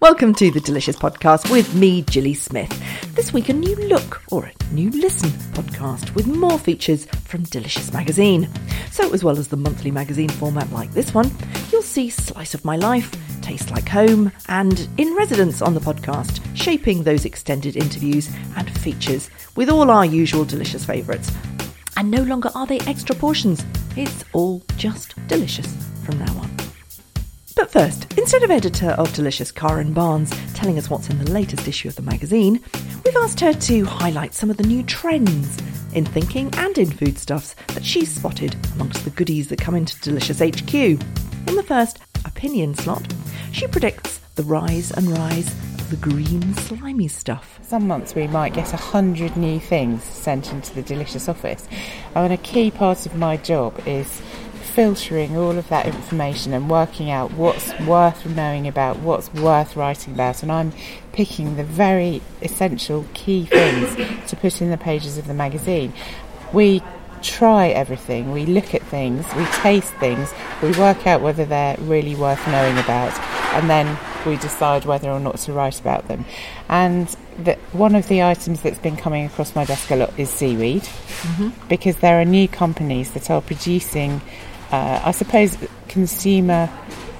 Welcome to the Delicious Podcast with me, Gilly Smith. This week, a new look or a new listen podcast with more features from Delicious Magazine. So, as well as the monthly magazine format like this one, you'll see Slice of My Life, Taste Like Home, and In Residence on the podcast, shaping those extended interviews and features with all our usual delicious favourites. And no longer are they extra portions, it's all just delicious from now on. But first, instead of editor of Delicious Karen Barnes telling us what's in the latest issue of the magazine, we've asked her to highlight some of the new trends in thinking and in foodstuffs that she's spotted amongst the goodies that come into Delicious HQ. In the first opinion slot, she predicts the rise and rise of the green slimy stuff. Some months we might get a hundred new things sent into the Delicious office. And a key part of my job is filtering all of that information and working out what's worth knowing about, what's worth writing about, and I'm picking the very essential key things to put in the pages of the magazine. We try everything, we look at things, we taste things, we work out whether they're really worth knowing about, and then we decide whether or not to write about them. And the, one of the items that's been coming across my desk a lot is seaweed, mm-hmm. because there are new companies that are producing uh, I suppose, consumer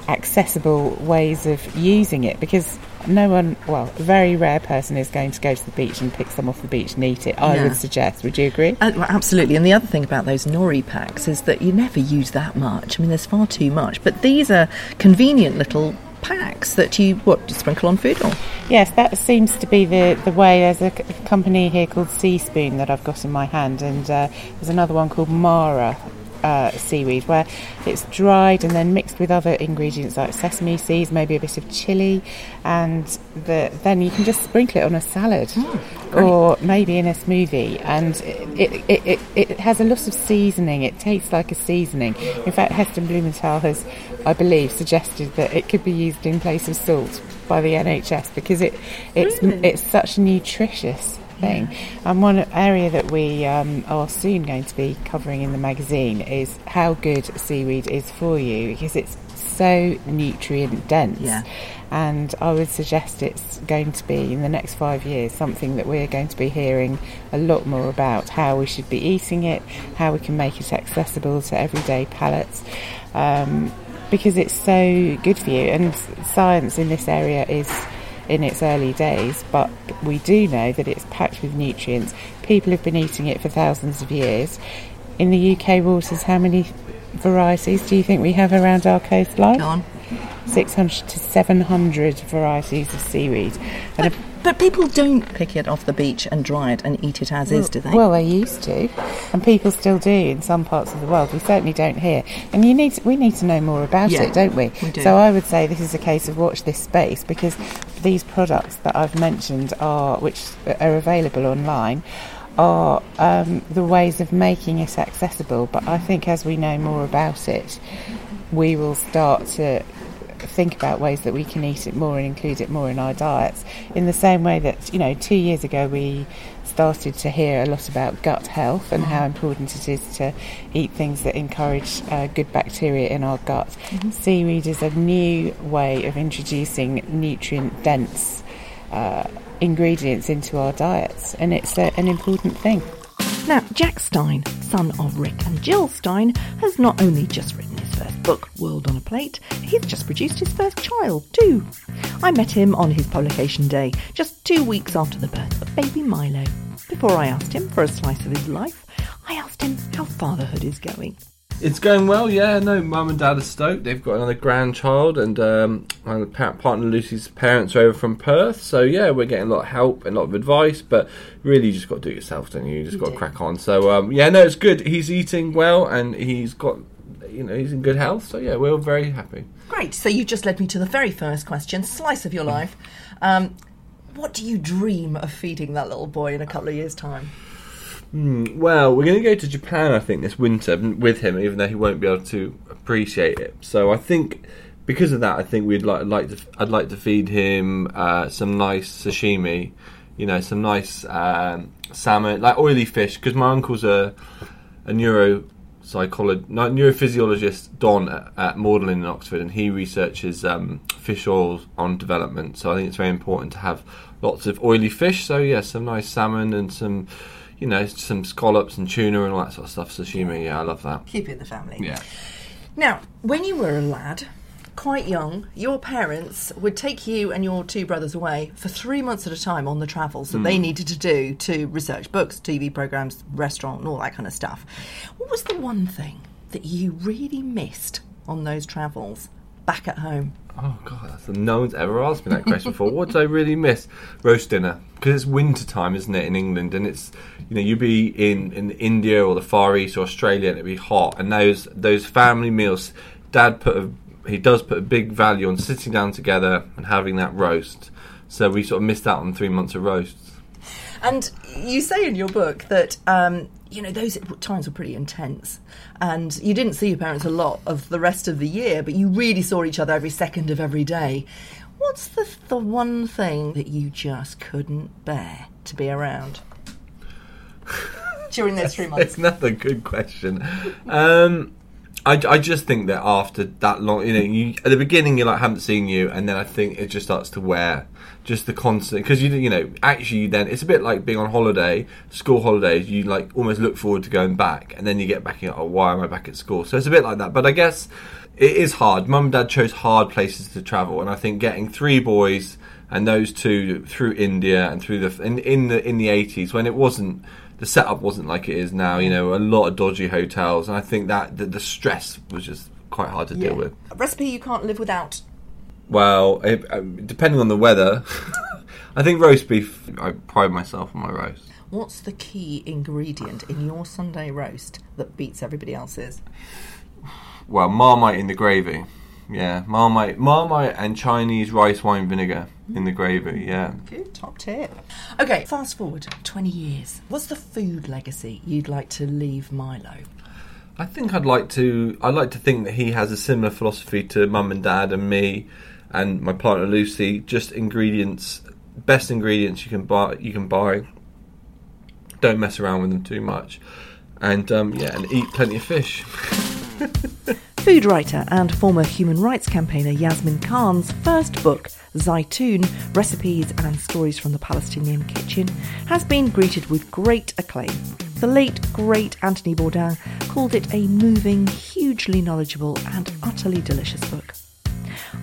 accessible ways of using it because no one, well, a very rare person is going to go to the beach and pick some off the beach and eat it. I yeah. would suggest. Would you agree? Uh, well, absolutely. And the other thing about those nori packs is that you never use that much. I mean, there's far too much. But these are convenient little packs that you what sprinkle on food or yes that seems to be the the way there's a company here called Seaspoon that I've got in my hand and uh, there's another one called Mara uh, seaweed where it's dried and then mixed with other ingredients like sesame seeds, maybe a bit of chili, and the, then you can just sprinkle it on a salad mm, or maybe in a smoothie. And it, it, it, it, has a lot of seasoning, it tastes like a seasoning. In fact, Heston Blumenthal has, I believe, suggested that it could be used in place of salt by the NHS because it, it's, it's such nutritious thing. And one area that we um, are soon going to be covering in the magazine is how good seaweed is for you because it's so nutrient dense. Yeah. And I would suggest it's going to be in the next five years something that we're going to be hearing a lot more about how we should be eating it, how we can make it accessible to everyday palates. Um, because it's so good for you, and science in this area is in its early days, but we do know that it's packed with nutrients. People have been eating it for thousands of years. In the UK waters, how many varieties do you think we have around our coastline? 600 to 700 varieties of seaweed. And but people don't pick it off the beach and dry it and eat it as well, is, do they? Well, they used to, and people still do in some parts of the world. We certainly don't here, and you need to, we need to know more about yeah, it, don't we? we do. So I would say this is a case of watch this space because these products that I've mentioned are which are available online are um, the ways of making it accessible. But I think as we know more about it, we will start to think about ways that we can eat it more and include it more in our diets. In the same way that, you know, two years ago we started to hear a lot about gut health and how mm-hmm. important it is to eat things that encourage uh, good bacteria in our gut. Mm-hmm. Seaweed is a new way of introducing nutrient dense uh, ingredients into our diets, and it's a, an important thing. Now, Jack Stein, son of Rick and Jill Stein, has not only just written his first book, World on a Plate, he's just produced his first child, too. I met him on his publication day, just two weeks after the birth of baby Milo. Before I asked him for a slice of his life, I asked him how fatherhood is going. It's going well, yeah. No, mum and dad are stoked. They've got another grandchild, and um, my pa- partner Lucy's parents are over from Perth. So yeah, we're getting a lot of help and a lot of advice. But really, you just got to do it yourself, don't you? You just got to crack on. So um, yeah, no, it's good. He's eating well, and he's got, you know, he's in good health. So yeah, we're very happy. Great. So you just led me to the very first question, slice of your life. Um, what do you dream of feeding that little boy in a couple of years' time? Mm, well, we're going to go to Japan, I think, this winter with him, even though he won't be able to appreciate it. So I think because of that, I think we'd like, like to, I'd like to feed him uh, some nice sashimi, you know, some nice um, salmon, like oily fish, because my uncle's a a neuro psychologist, neurophysiologist, Don at, at Magdalen in Oxford, and he researches um, fish oils on development. So I think it's very important to have lots of oily fish. So yeah, some nice salmon and some you know, some scallops and tuna and all that sort of stuff. Sashimi, yeah, I love that. Keep it in the family. Yeah. Now, when you were a lad, quite young, your parents would take you and your two brothers away for three months at a time on the travels that they mm. needed to do to research books, TV programs, restaurant, and all that kind of stuff. What was the one thing that you really missed on those travels back at home? Oh god, that's, no one's ever asked me that question before. what do I really miss? Roast dinner because it's winter time, isn't it, in England? And it's you know you'd be in in India or the Far East or Australia, and it'd be hot. And those those family meals, Dad put a he does put a big value on sitting down together and having that roast. So we sort of missed out on three months of roasts. And you say in your book that um, you know those times were pretty intense, and you didn't see your parents a lot of the rest of the year, but you really saw each other every second of every day. What's the the one thing that you just couldn't bear to be around during those three months? It's another good question. Um, I, I just think that after that long, you know, you, at the beginning you're like haven't seen you, and then I think it just starts to wear. Just the constant, because you you know actually then it's a bit like being on holiday, school holidays. You like almost look forward to going back, and then you get back and oh why am I back at school? So it's a bit like that. But I guess it is hard. Mum and Dad chose hard places to travel, and I think getting three boys and those two through India and through the in, in the in the eighties when it wasn't the setup wasn't like it is now. You know, a lot of dodgy hotels, and I think that the, the stress was just quite hard to deal with. A recipe you can't live without. Well, it, um, depending on the weather, I think roast beef. I pride myself on my roast. What's the key ingredient in your Sunday roast that beats everybody else's? Well, marmite in the gravy. Yeah, marmite, marmite, and Chinese rice wine vinegar in the gravy. Yeah. Good, top tip. Okay, fast forward 20 years. What's the food legacy you'd like to leave Milo? I think I'd like to. I'd like to think that he has a similar philosophy to mum and dad and me, and my partner Lucy. Just ingredients, best ingredients you can buy. You can buy. Don't mess around with them too much, and um, yeah, and eat plenty of fish. Food writer and former human rights campaigner Yasmin Khan's first book, Zaitoun Recipes and Stories from the Palestinian Kitchen, has been greeted with great acclaim. The late, great Anthony Bourdain called it a moving, hugely knowledgeable, and utterly delicious book.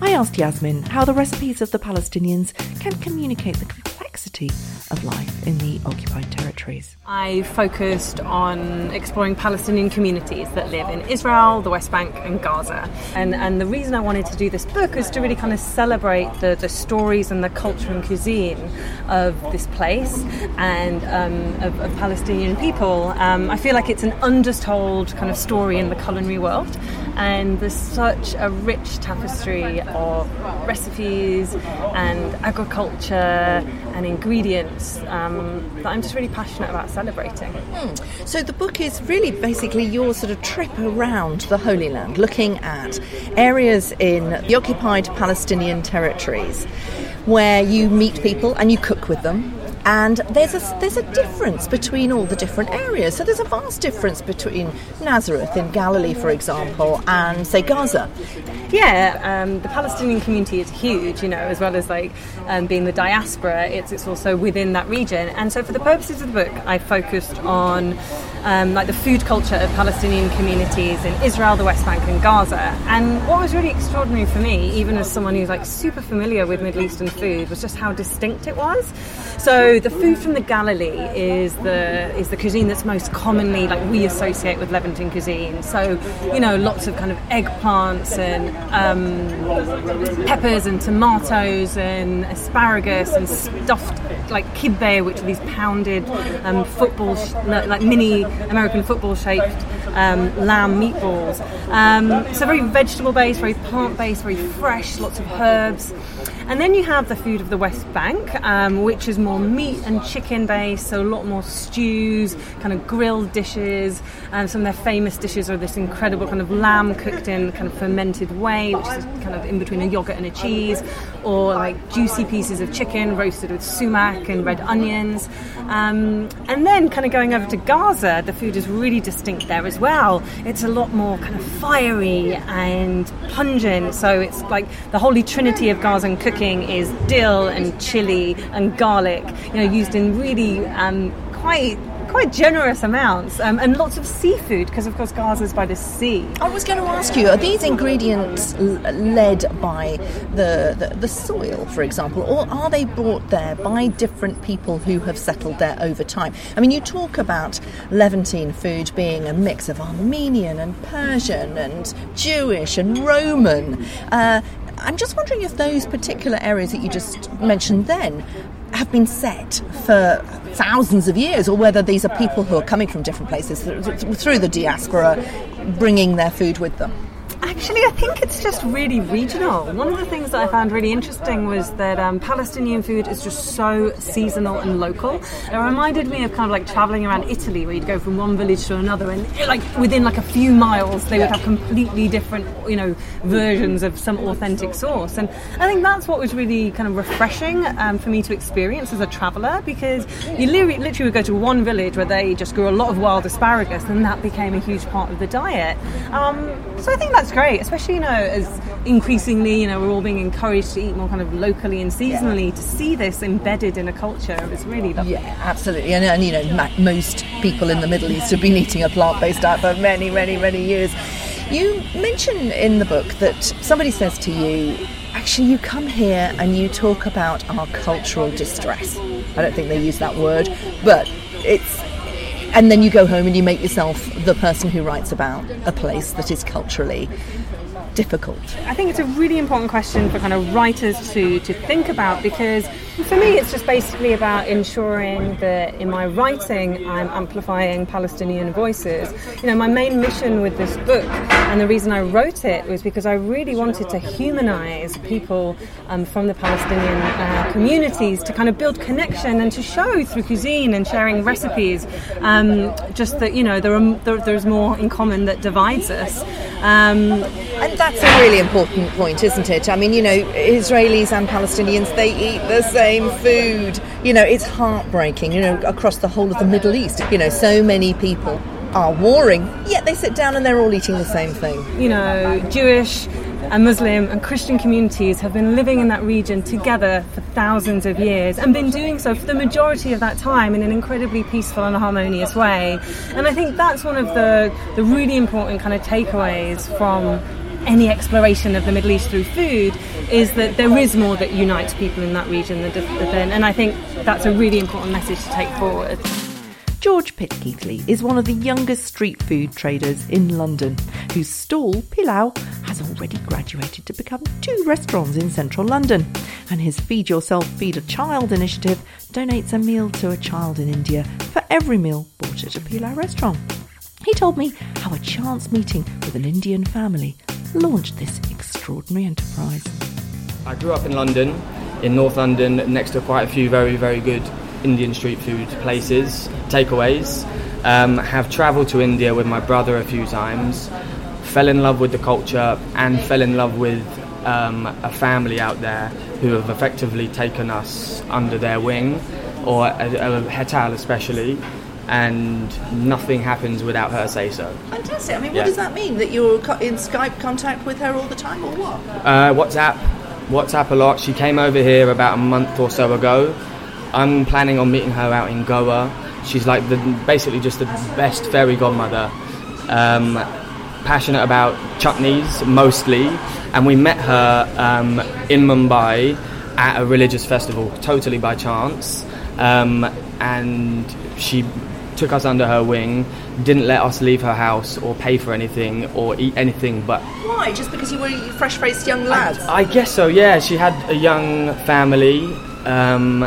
I asked Yasmin how the recipes of the Palestinians can communicate the complexity of life in the occupied territories. I focused on exploring Palestinian communities that live in Israel, the West Bank, and Gaza. And, and the reason I wanted to do this book is to really kind of celebrate the, the stories and the culture and cuisine of this place and um, of, of, Palestinian people. Um, I feel like it's an undertold kind of story in the culinary world. And there's such a rich tapestry of recipes and agriculture and ingredients um, that I'm just really passionate about celebrating. Hmm. So the book is really basically your sort of trip around the Holy Land, looking at areas in the occupied Palestinian territories where you meet people and you cook with them and there's a, there's a difference between all the different areas. So there's a vast difference between Nazareth in Galilee, for example, and say Gaza. Yeah, um, the Palestinian community is huge, you know, as well as like um, being the diaspora, it's, it's also within that region. And so, for the purposes of the book, I focused on um, like the food culture of Palestinian communities in Israel, the West Bank, and Gaza. And what was really extraordinary for me, even as someone who's like super familiar with Middle Eastern food, was just how distinct it was. So the food from the Galilee is the is the cuisine that's most commonly like we associate with Levantine cuisine. So you know, lots of kind of eggplants and um, peppers and tomatoes and asparagus and stuffed like kibbeh, which are these pounded um, football sh- like mini American football shaped um, lamb meatballs. Um, so very vegetable based, very plant based, very fresh, lots of herbs. And then you have the food of the West Bank, um, which is more meat and chicken based, so a lot more stews, kind of grilled dishes. And some of their famous dishes are this incredible kind of lamb cooked in kind of fermented whey, which is kind of in between a yogurt and a cheese, or like juicy pieces of chicken roasted with sumac and red onions. Um, and then kind of going over to Gaza, the food is really distinct there as well. It's a lot more kind of fiery and pungent, so it's like the holy trinity of Gazan cooking is dill and chili and garlic, you know, used in really um, quite quite generous amounts um, and lots of seafood because of course Gaza's by the sea. I was going to ask you, are these ingredients l- led by the, the, the soil, for example, or are they brought there by different people who have settled there over time? I mean, you talk about Levantine food being a mix of Armenian and Persian and Jewish and Roman. Uh, I'm just wondering if those particular areas that you just mentioned then have been set for thousands of years, or whether these are people who are coming from different places through the diaspora, bringing their food with them. Actually, I think it's just really regional. One of the things that I found really interesting was that um, Palestinian food is just so seasonal and local. It reminded me of kind of like traveling around Italy, where you'd go from one village to another, and like within like a few miles, they would have completely different, you know, versions of some authentic sauce. And I think that's what was really kind of refreshing um, for me to experience as a traveller, because you literally, literally would go to one village where they just grew a lot of wild asparagus, and that became a huge part of the diet. Um, so I think that's that's great, especially you know as increasingly you know we're all being encouraged to eat more kind of locally and seasonally. Yeah. To see this embedded in a culture is really lovely. Yeah, absolutely, and, and you know most people in the Middle East have been eating a plant-based diet for many, many, many years. You mention in the book that somebody says to you, actually, you come here and you talk about our cultural distress. I don't think they use that word, but it's and then you go home and you make yourself the person who writes about a place that is culturally difficult? I think it's a really important question for kind of writers to, to think about because for me it's just basically about ensuring that in my writing I'm amplifying Palestinian voices. You know, my main mission with this book and the reason I wrote it was because I really wanted to humanize people um, from the Palestinian uh, communities to kind of build connection and to show through cuisine and sharing recipes um, just that, you know, there are, there, there's more in common that divides us. Um, and that's a really important point, isn't it? I mean, you know, Israelis and Palestinians, they eat the same food. You know, it's heartbreaking, you know, across the whole of the Middle East. You know, so many people are warring, yet they sit down and they're all eating the same thing. You know, Jewish and Muslim and Christian communities have been living in that region together for thousands of years and been doing so for the majority of that time in an incredibly peaceful and harmonious way. And I think that's one of the, the really important kind of takeaways from any exploration of the Middle East through food is that there is more that unites people in that region than, and I think that's a really important message to take forward. George Pittkeithley is one of the youngest street food traders in London, whose stall, Pilau, has already graduated to become two restaurants in central London. And his Feed Yourself, Feed a Child initiative donates a meal to a child in India for every meal bought at a Pilau restaurant. He told me how a chance meeting with an Indian family launched this extraordinary enterprise. I grew up in London, in North London, next to quite a few very, very good Indian street food places, takeaways. Um, have travelled to India with my brother a few times, fell in love with the culture, and fell in love with um, a family out there who have effectively taken us under their wing or a, a Hetal especially, and nothing happens without her say so. Fantastic. I mean, what Yeah. does that mean? That you're in Skype contact with her all the time, or what? Uh, WhatsApp, WhatsApp a lot. She came over here about a month or so ago. I'm planning on meeting her out in Goa. She's like the basically just the best fairy godmother. Um, passionate about chutneys mostly, and we met her um, in Mumbai at a religious festival, totally by chance. Um, and she took us under her wing, didn't let us leave her house or pay for anything or eat anything but Why? Just because you were fresh-faced young lads? I guess so. Yeah, she had a young family, um,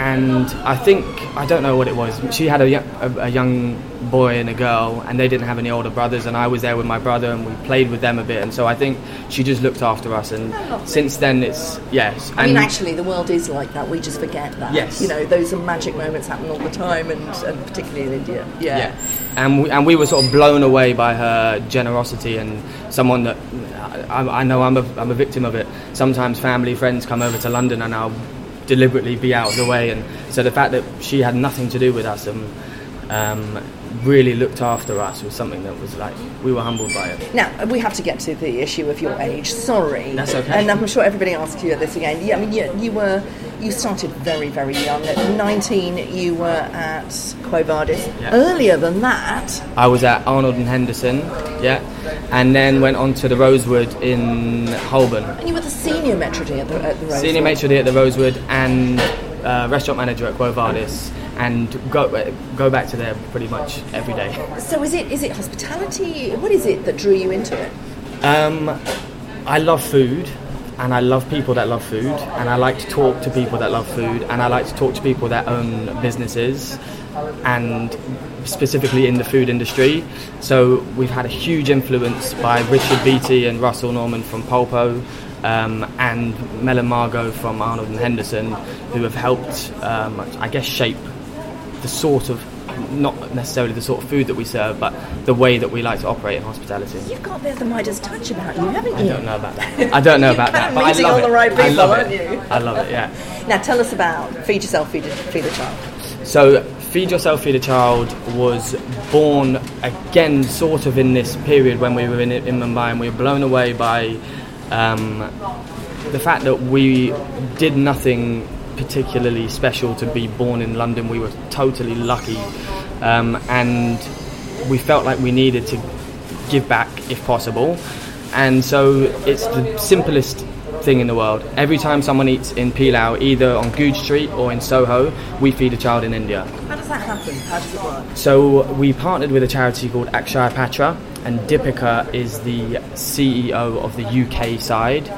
and I think I don't know what it was. She had a, a, a young boy and a girl, and they didn't have any older brothers. And I was there with my brother, and we played with them a bit. And so I think she just looked after us. And since then, it's yes. I mean, actually, the world is like that. We just forget that. Yes. You know, those are magic moments happen all the time, and, and particularly in India. Yeah. Yeah, and we, and we were sort of blown away by her generosity and someone that I, I know I'm a, I'm a victim of it. Sometimes family, friends come over to London and I'll deliberately be out of the way, and so the fact that she had nothing to do with us and um, really looked after us was something that was like we were humbled by it. Now we have to get to the issue of your age. Sorry, That's okay. And I'm sure everybody asks you this again. Yeah, I mean, you, you were you started very very young. At 19, you were at Quo Vadis. Yeah. Earlier than that, I was at Arnold and Henderson, yeah, and then went on to the Rosewood in Holborn. and you were the senior maitre d' at the, at the Rosewood. Senior maitre d' at the Rosewood and uh, restaurant manager at Quo Vadis, and go go back to there pretty much every day. So is it is it hospitality? What is it that drew you into it? Um, I love food, and I love people that love food, and I like to talk to people that love food, and I like to talk to people that own businesses, and specifically in the food industry. So we've had a huge influence by Richard Beatty and Russell Norman from Polpo. Um, and Mel and Margot from Arnold and Henderson, who have helped, um, I guess, shape the sort of, not necessarily the sort of food that we serve, but the way that we like to operate in hospitality. You've got a bit of the Midas touch about you, haven't you? I don't know about that. I don't know about that, but I love all it. the right I people, love aren't it. you? I love it. Yeah. Now tell us about Feed Yourself, Feed, feed a Child. So, Feed Yourself, Feed a Child was born again, sort of in this period when we were in, in Mumbai, and we were blown away by um, the fact that we did nothing particularly special to be born in London. We were totally lucky, um, and we felt like we needed to give back if possible. And so, it's the simplest thing in the world. Every time someone eats in Pilau, either on Goodge Street or in Soho, we feed a child in India. How does that happen? How does it work? So we partnered with a charity called Akshaya Patra, and Dipika is the CEO of the UK side.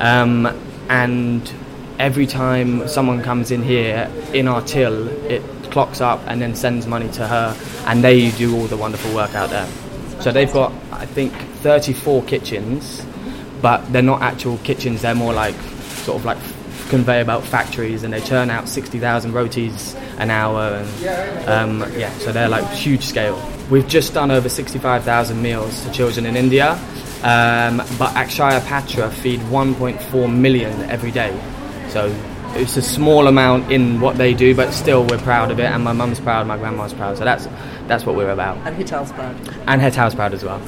Um, and every time someone comes in here in our till, it clocks up and then sends money to her, and they do all the wonderful work out there. So they've got, I think, 34 kitchens, but they're not actual kitchens. They're more like sort of like conveyor belt factories, and they churn out 60,000 rotis an hour. And um, yeah, so they're like huge scale. We've just done over 65,000 meals to children in India, um, but Akshaya Patra feed 1.4 million every day. So it's a small amount in what they do, but still we're proud of it, and my mum's proud, my grandma's proud. So that's that's what we're about, And Hetal's proud. and Hetal's proud as well.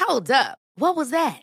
Hold up. What was that?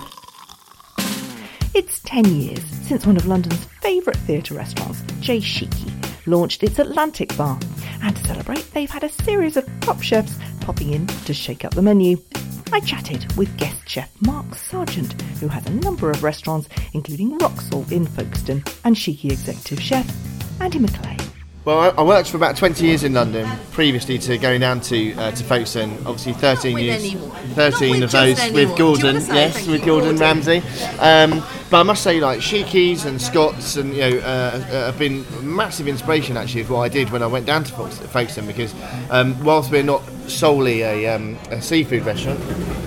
It's 10 years since one of London's favourite theatre restaurants, J Sheekey, launched its Atlantic Bar. And to celebrate, they've had a series of top chefs popping in to shake up the menu. I chatted with guest chef Mark Sargeant, who has a number of restaurants, including Rocksalt in Folkestone, and Shiki executive chef Andy McLay. Well, I, I worked for about 20 years in London previously to going down to uh, to Folkestone. Obviously, 13 with years, anyone. 13 Not with of just those anyone. with Do you Gordon. wanna say Yes, thank with you, Gordon, Gordon? Ramsay. Um, but I must say, like Sheekeys and Scott's, and you know, uh, uh, have been massive inspiration actually of what I did when I went down to Folkestone, Folkestone because um, whilst we're not solely a, um, a seafood restaurant,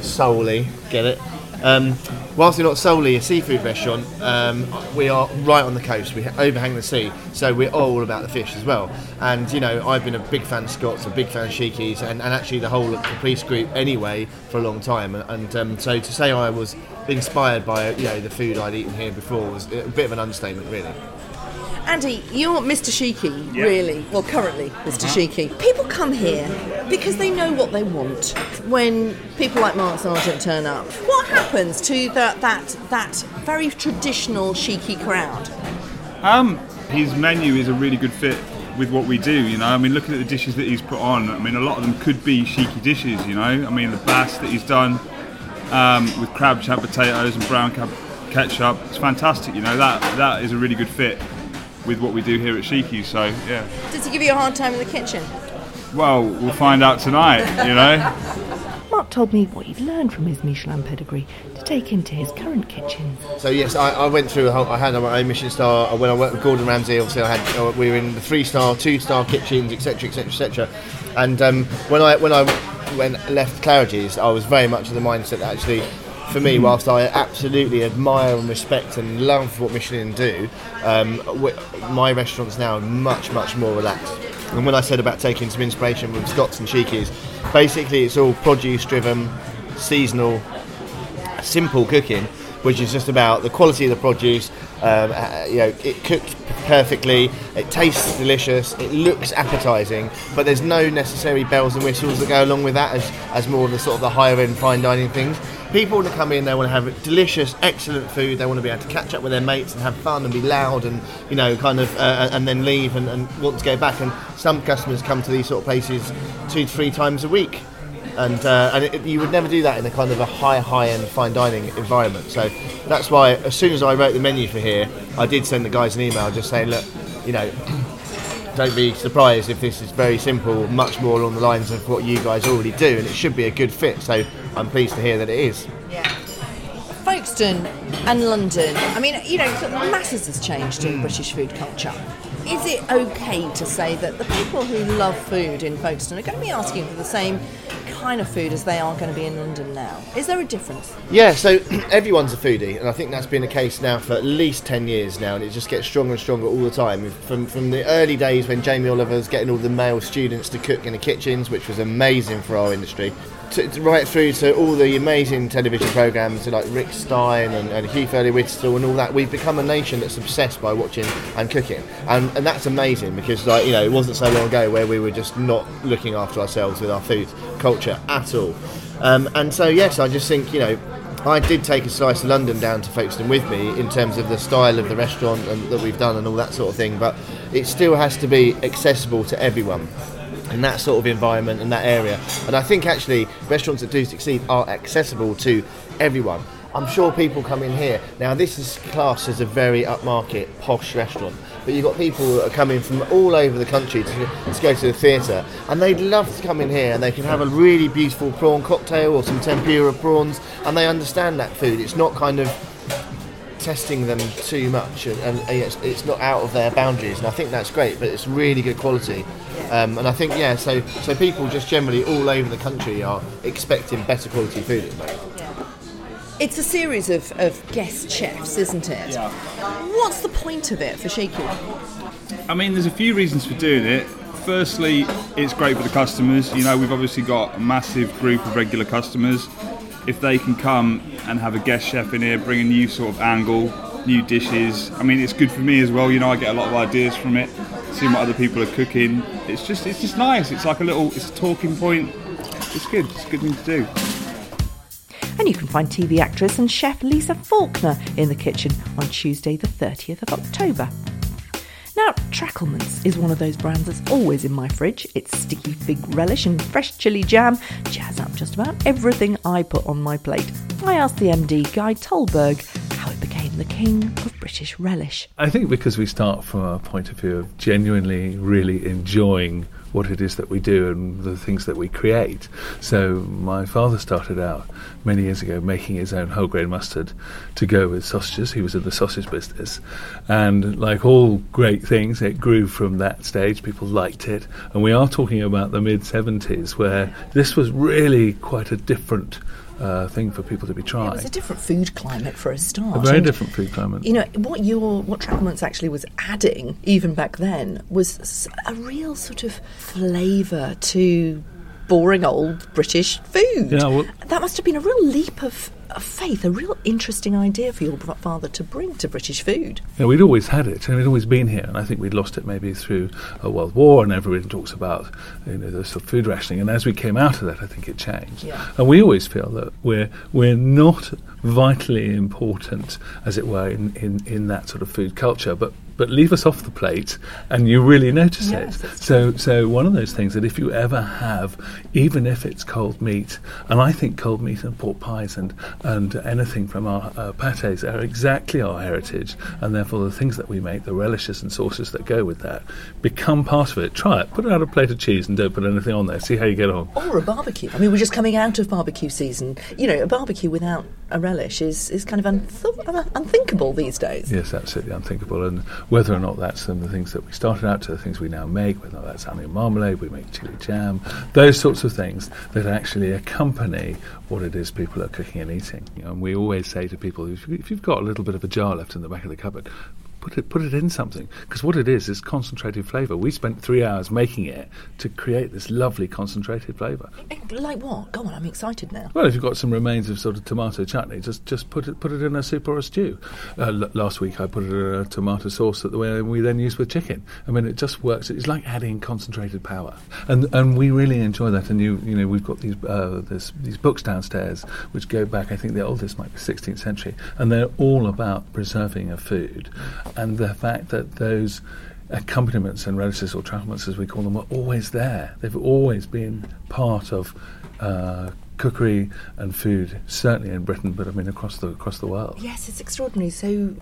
solely get it. Um, whilst we're not solely a seafood restaurant, um, we are right on the coast. We overhang the sea, so we're all about the fish as well. And you know, I've been a big fan of Scott's, a big fan of Sheekeys, and, and actually the whole Caprice group anyway for a long time. And, and um, so to say I was inspired by you know the food I'd eaten here before was a bit of an understatement, really. Andy, you're Mr. Sheekey, Yeah. really. Well, currently Mr. Uh-huh. Sheekey. People come here because they know what they want. When people like Mark Sargeant turn up, what happens to that that that very traditional Sheekey crowd? Um, his menu is a really good fit with what we do. You know, I mean, looking at the dishes that he's put on, I mean, a lot of them could be Sheekey dishes. You know, I mean, the bass that he's done um, with crab chap potatoes and brown cab- ketchup, it's fantastic. You know, that that is a really good fit with what we do here at Sheekey's. So yeah, Does he give you a hard time in the kitchen? well, we'll find out tonight. You know. Mark told me what he'd learned from his Michelin pedigree to take into his current kitchen. So yes, I, I went through. A whole, I had my own Michelin star when I worked with Gordon Ramsay. Obviously, I had uh, we were in the three star, two star kitchens, etc., etc., etc. And um, when I when I when left Claridge's, I was very much of the mindset that actually. For me, whilst I absolutely admire and respect and love what Michelin do, um, my restaurants now much, much more relaxed. And when I said about taking some inspiration from Scott's and Sheekeys, basically it's all produce driven, seasonal, simple cooking, which is just about the quality of the produce. Um, uh, you know, it cooked perfectly, it tastes delicious, it looks appetising, but there's no necessary bells and whistles that go along with that as, as more of the sort of the higher end fine dining things. People want to come in, they want to have delicious, excellent food. They want to be able to catch up with their mates and have fun and be loud and you know, kind of, uh, and then leave and, and want to go back. And some customers come to these sort of places two to three times a week and uh, and it, you would never do that in a kind of a high high end fine dining environment. So that's why as soon as I wrote the menu for here, I did send the guys an email just saying, look, you know. Don't be surprised if this is very simple, much more along the lines of what you guys already do, and it should be a good fit. So I'm pleased to hear that it is. Yeah. Folkestone and London. I mean, you know, the masses has changed in mm. British food culture. Is it okay to say that the people who love food in Folkestone are going to be asking for the same kind of food as they are going to be in London now? Is there a difference? Yeah, so everyone's a foodie, and I think that's been the case now for at least 10 years now, and it just gets stronger and stronger all the time. From, from the early days when Jamie Oliver was getting all the male students to cook in the kitchens, which was amazing for our industry, to, to right through to all the amazing television programmes like Rick Stein and, and Hugh Fearnley-Whittingstall and all that, we've become a nation that's obsessed by watching and cooking. And, and that's amazing because, like, you know, it wasn't so long ago where we were just not looking after ourselves with our food culture at all. Um, and so, yes, I just think, you know, I did take a slice of London down to Folkestone with me in terms of the style of the restaurant and that we've done and all that sort of thing, but it still has to be accessible to everyone in that sort of environment and that area. And I think actually restaurants that do succeed are accessible to everyone. I'm sure people come in here. Now, this is classed as a very upmarket, posh restaurant, but you've got people that are coming from all over the country to, to go to the theatre, and they'd love to come in here and they can have a really beautiful prawn cocktail or some tempura prawns, and they understand that food. It's not kind of testing them too much and, and it's, it's not out of their boundaries and I think that's great but it's really good quality um, and I think yeah so so people just generally all over the country are expecting better quality food at the moment It's a series of, of guest chefs, isn't it? Yeah. What's the point of it for Sheekey? I mean, there's a few reasons for doing it. Firstly, it's great for the customers. You know, we've obviously got a massive group of regular customers. If they can come and have a guest chef in here, bring a new sort of angle, new dishes. I mean, it's good for me as well. You know, I get a lot of ideas from it. Seeing what other people are cooking. It's just, it's just nice. It's like a little, it's a talking point. It's good. It's a good thing to do. And you can find TV actress and chef Lisa Faulkner in the kitchen on Tuesday, the 30th of October. Now, Tracklements is one of those brands that's always in my fridge. It's sticky fig relish and fresh chili jam jazz up just about everything I put on my plate. I asked the MD, Guy Tullberg, how it became the king of British relish. I think because we start from a point of view of genuinely, really enjoying what it is that we do and the things that we create. So my father started out many years ago making his own whole grain mustard to go with sausages. He was in the sausage business, and like all great things, it grew from that stage. People liked it, and we are talking about the mid '70s where this was really quite a different. Uh, thing for people to be trying. It was a different food climate for a start. A very and, different food climate. You know what your what Tracklements actually was adding, even back then, was a real sort of flavour to boring old British food. Yeah, well- that must have been a real leap of Uh, faith, a real interesting idea for your father to bring to British food. Yeah, we'd always had it, and we'd always been here, and I think we'd lost it maybe through a world war, and everybody talks about you know the sort of food rationing. And as we came out of that, I think it changed. Yeah. And we always feel that we're we're not vitally important, as it were, in, in, in that sort of food culture, but but leave us off the plate, and you really notice Yes, it. So so one of those things that if you ever have, even if it's cold meat, and I think cold meat and pork pies and and anything from our uh, pates are exactly our heritage, and therefore the things that we make, the relishes and sauces that go with that, become part of it. Try it. Put it on a plate of cheese and don't put anything on there. See how you get on. Or a barbecue. I mean, we're just coming out of barbecue season. You know, a barbecue without a relish is, is kind of unth- unthinkable these days. Yes, absolutely unthinkable. And whether or not that's some of the things that we started out to, the things we now make, whether that's onion marmalade, we make chili jam, those sorts of things that actually accompany what it is people are cooking and eating. Know, and we always say to people, if you've got a little bit of a jar left in the back of the cupboard, put it put it in something because what it is is concentrated flavour. We spent three hours making it to create this lovely concentrated flavour. Like what? Go on, I'm excited now. Well, if you've got some remains of sort of tomato chutney, just just put it put it in a soup or a stew. Uh, l- last week I put it in a tomato sauce that the way we then use with chicken. I mean, it just works. It's like adding concentrated power, and and we really enjoy that. And you you know we've got these uh, this, these books downstairs which go back. I think the oldest might be 16th century, and they're all about preserving a food, and the fact that those accompaniments and relishes or tracklements as we call them are always there. They've always been part of uh, cookery and food, certainly in Britain, but I mean across the across the world. Yes, it's extraordinary. So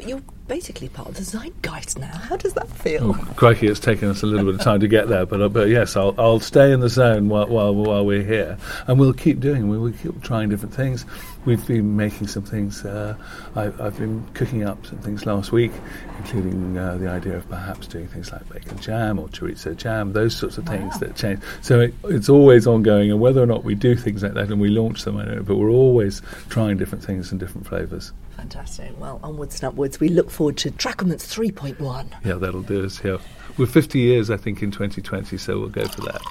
you're basically part of the zeitgeist now. How does that feel? Oh, crikey, it's taken us a little bit of time to get there, but uh, but yes, I'll I'll stay in the zone while while, while we're here, and we'll keep doing. We will keep trying different things. We've been making some things. Uh, I, I've been cooking up some things last week, including uh, the idea of perhaps doing things like bacon jam or chorizo jam, those sorts of things that change. So it, it's always ongoing, and whether or not we do things like that and we launch them, I know, but we're always trying different things and different flavours. Fantastic. Well, onwards and upwards. We look forward to Tracklements 3.1. Yeah, that'll do us here. We're 50 years, I think, in 2020, so we'll go for that.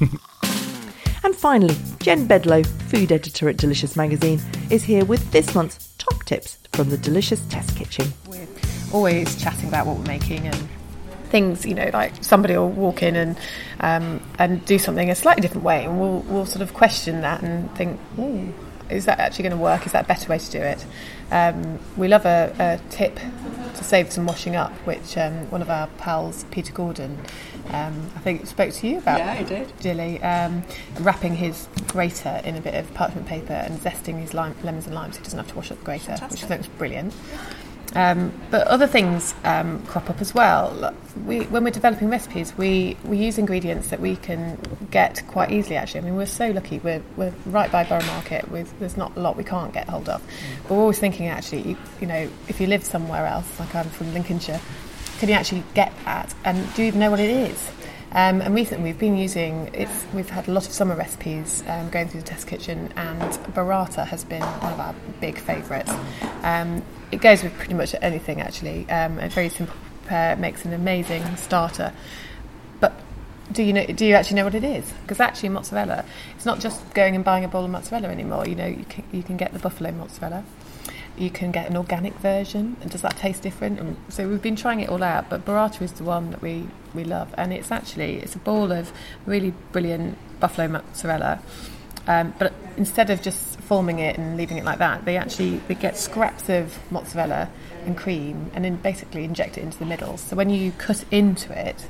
And finally, Jen Bedloe, food editor at Delicious Magazine, is here with this month's top tips from the Delicious Test Kitchen. We're always chatting about what we're making and things you know like somebody will walk in and um, and do something a slightly different way and we'll we'll sort of question that and think Ooh, is that actually going to work? Is that a better way to do it? Um, we love a, a tip to save some washing up which um, one of our pals Peter Gordon um, I think spoke to you about Yeah, he did. Gilly um, wrapping his grater in a bit of parchment paper and zesting his lime, lemons and limes so he doesn't have to wash up the grater which I think was brilliant um, but other things um, crop up as well. We, when we're developing recipes, we, we use ingredients that we can get quite easily. Actually, I mean, we're so lucky. We're, we're right by Borough Market. With there's not a lot we can't get hold of. But we're always thinking, actually, you, you know, if you live somewhere else, like I'm from Lincolnshire, can you actually get that? And do you even know what it is? Um, and recently we've been using it's we've had a lot of summer recipes um, going through the test kitchen, and burrata has been one of our big favourites. Um, it goes with pretty much anything actually. Um, a very simple prepare makes an amazing starter. But do you know? Do you actually know what it is? Because actually, mozzarella, it's not just going and buying a bowl of mozzarella anymore. You know, you can, you can get the buffalo mozzarella. You can get an organic version, and does that taste different? And so we've been trying it all out, but burrata is the one that we, we love, and it's actually it's a bowl of really brilliant buffalo mozzarella. Um, but instead of just forming it and leaving it like that, they actually they get scraps of mozzarella and cream, and then basically inject it into the middle. So when you cut into it,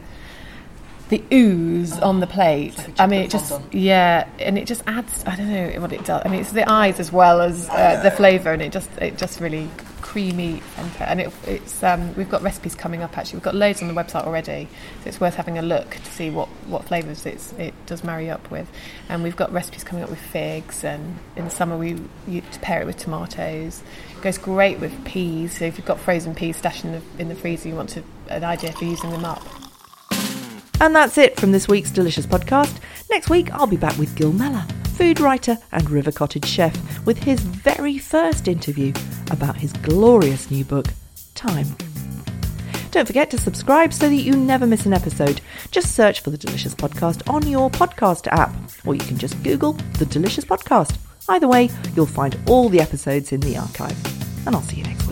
the ooze on the plate. I mean, it just yeah, and it just adds. I don't know what it does. I mean, it's the eyes as well as uh, the flavour, and it just it just really creamy and, and it, it's um, we've got recipes coming up actually. We've got loads on the website already so it's worth having a look to see what what flavors it's it does marry up with. And we've got recipes coming up with figs and in the summer we you pair it with tomatoes. It goes great with peas so if you've got frozen peas stashed in the, in the freezer you want to an idea for using them up. And that's it from this week's Delicious podcast. Next week, I'll be back with Gill Meller, food writer and River Cottage chef, with his very first interview about his glorious new book, Time. Don't forget to subscribe so that you never miss an episode. Just search for the Delicious Podcast on your podcast app, or you can just Google the Delicious Podcast. Either way, you'll find all the episodes in the archive. And I'll see you next week.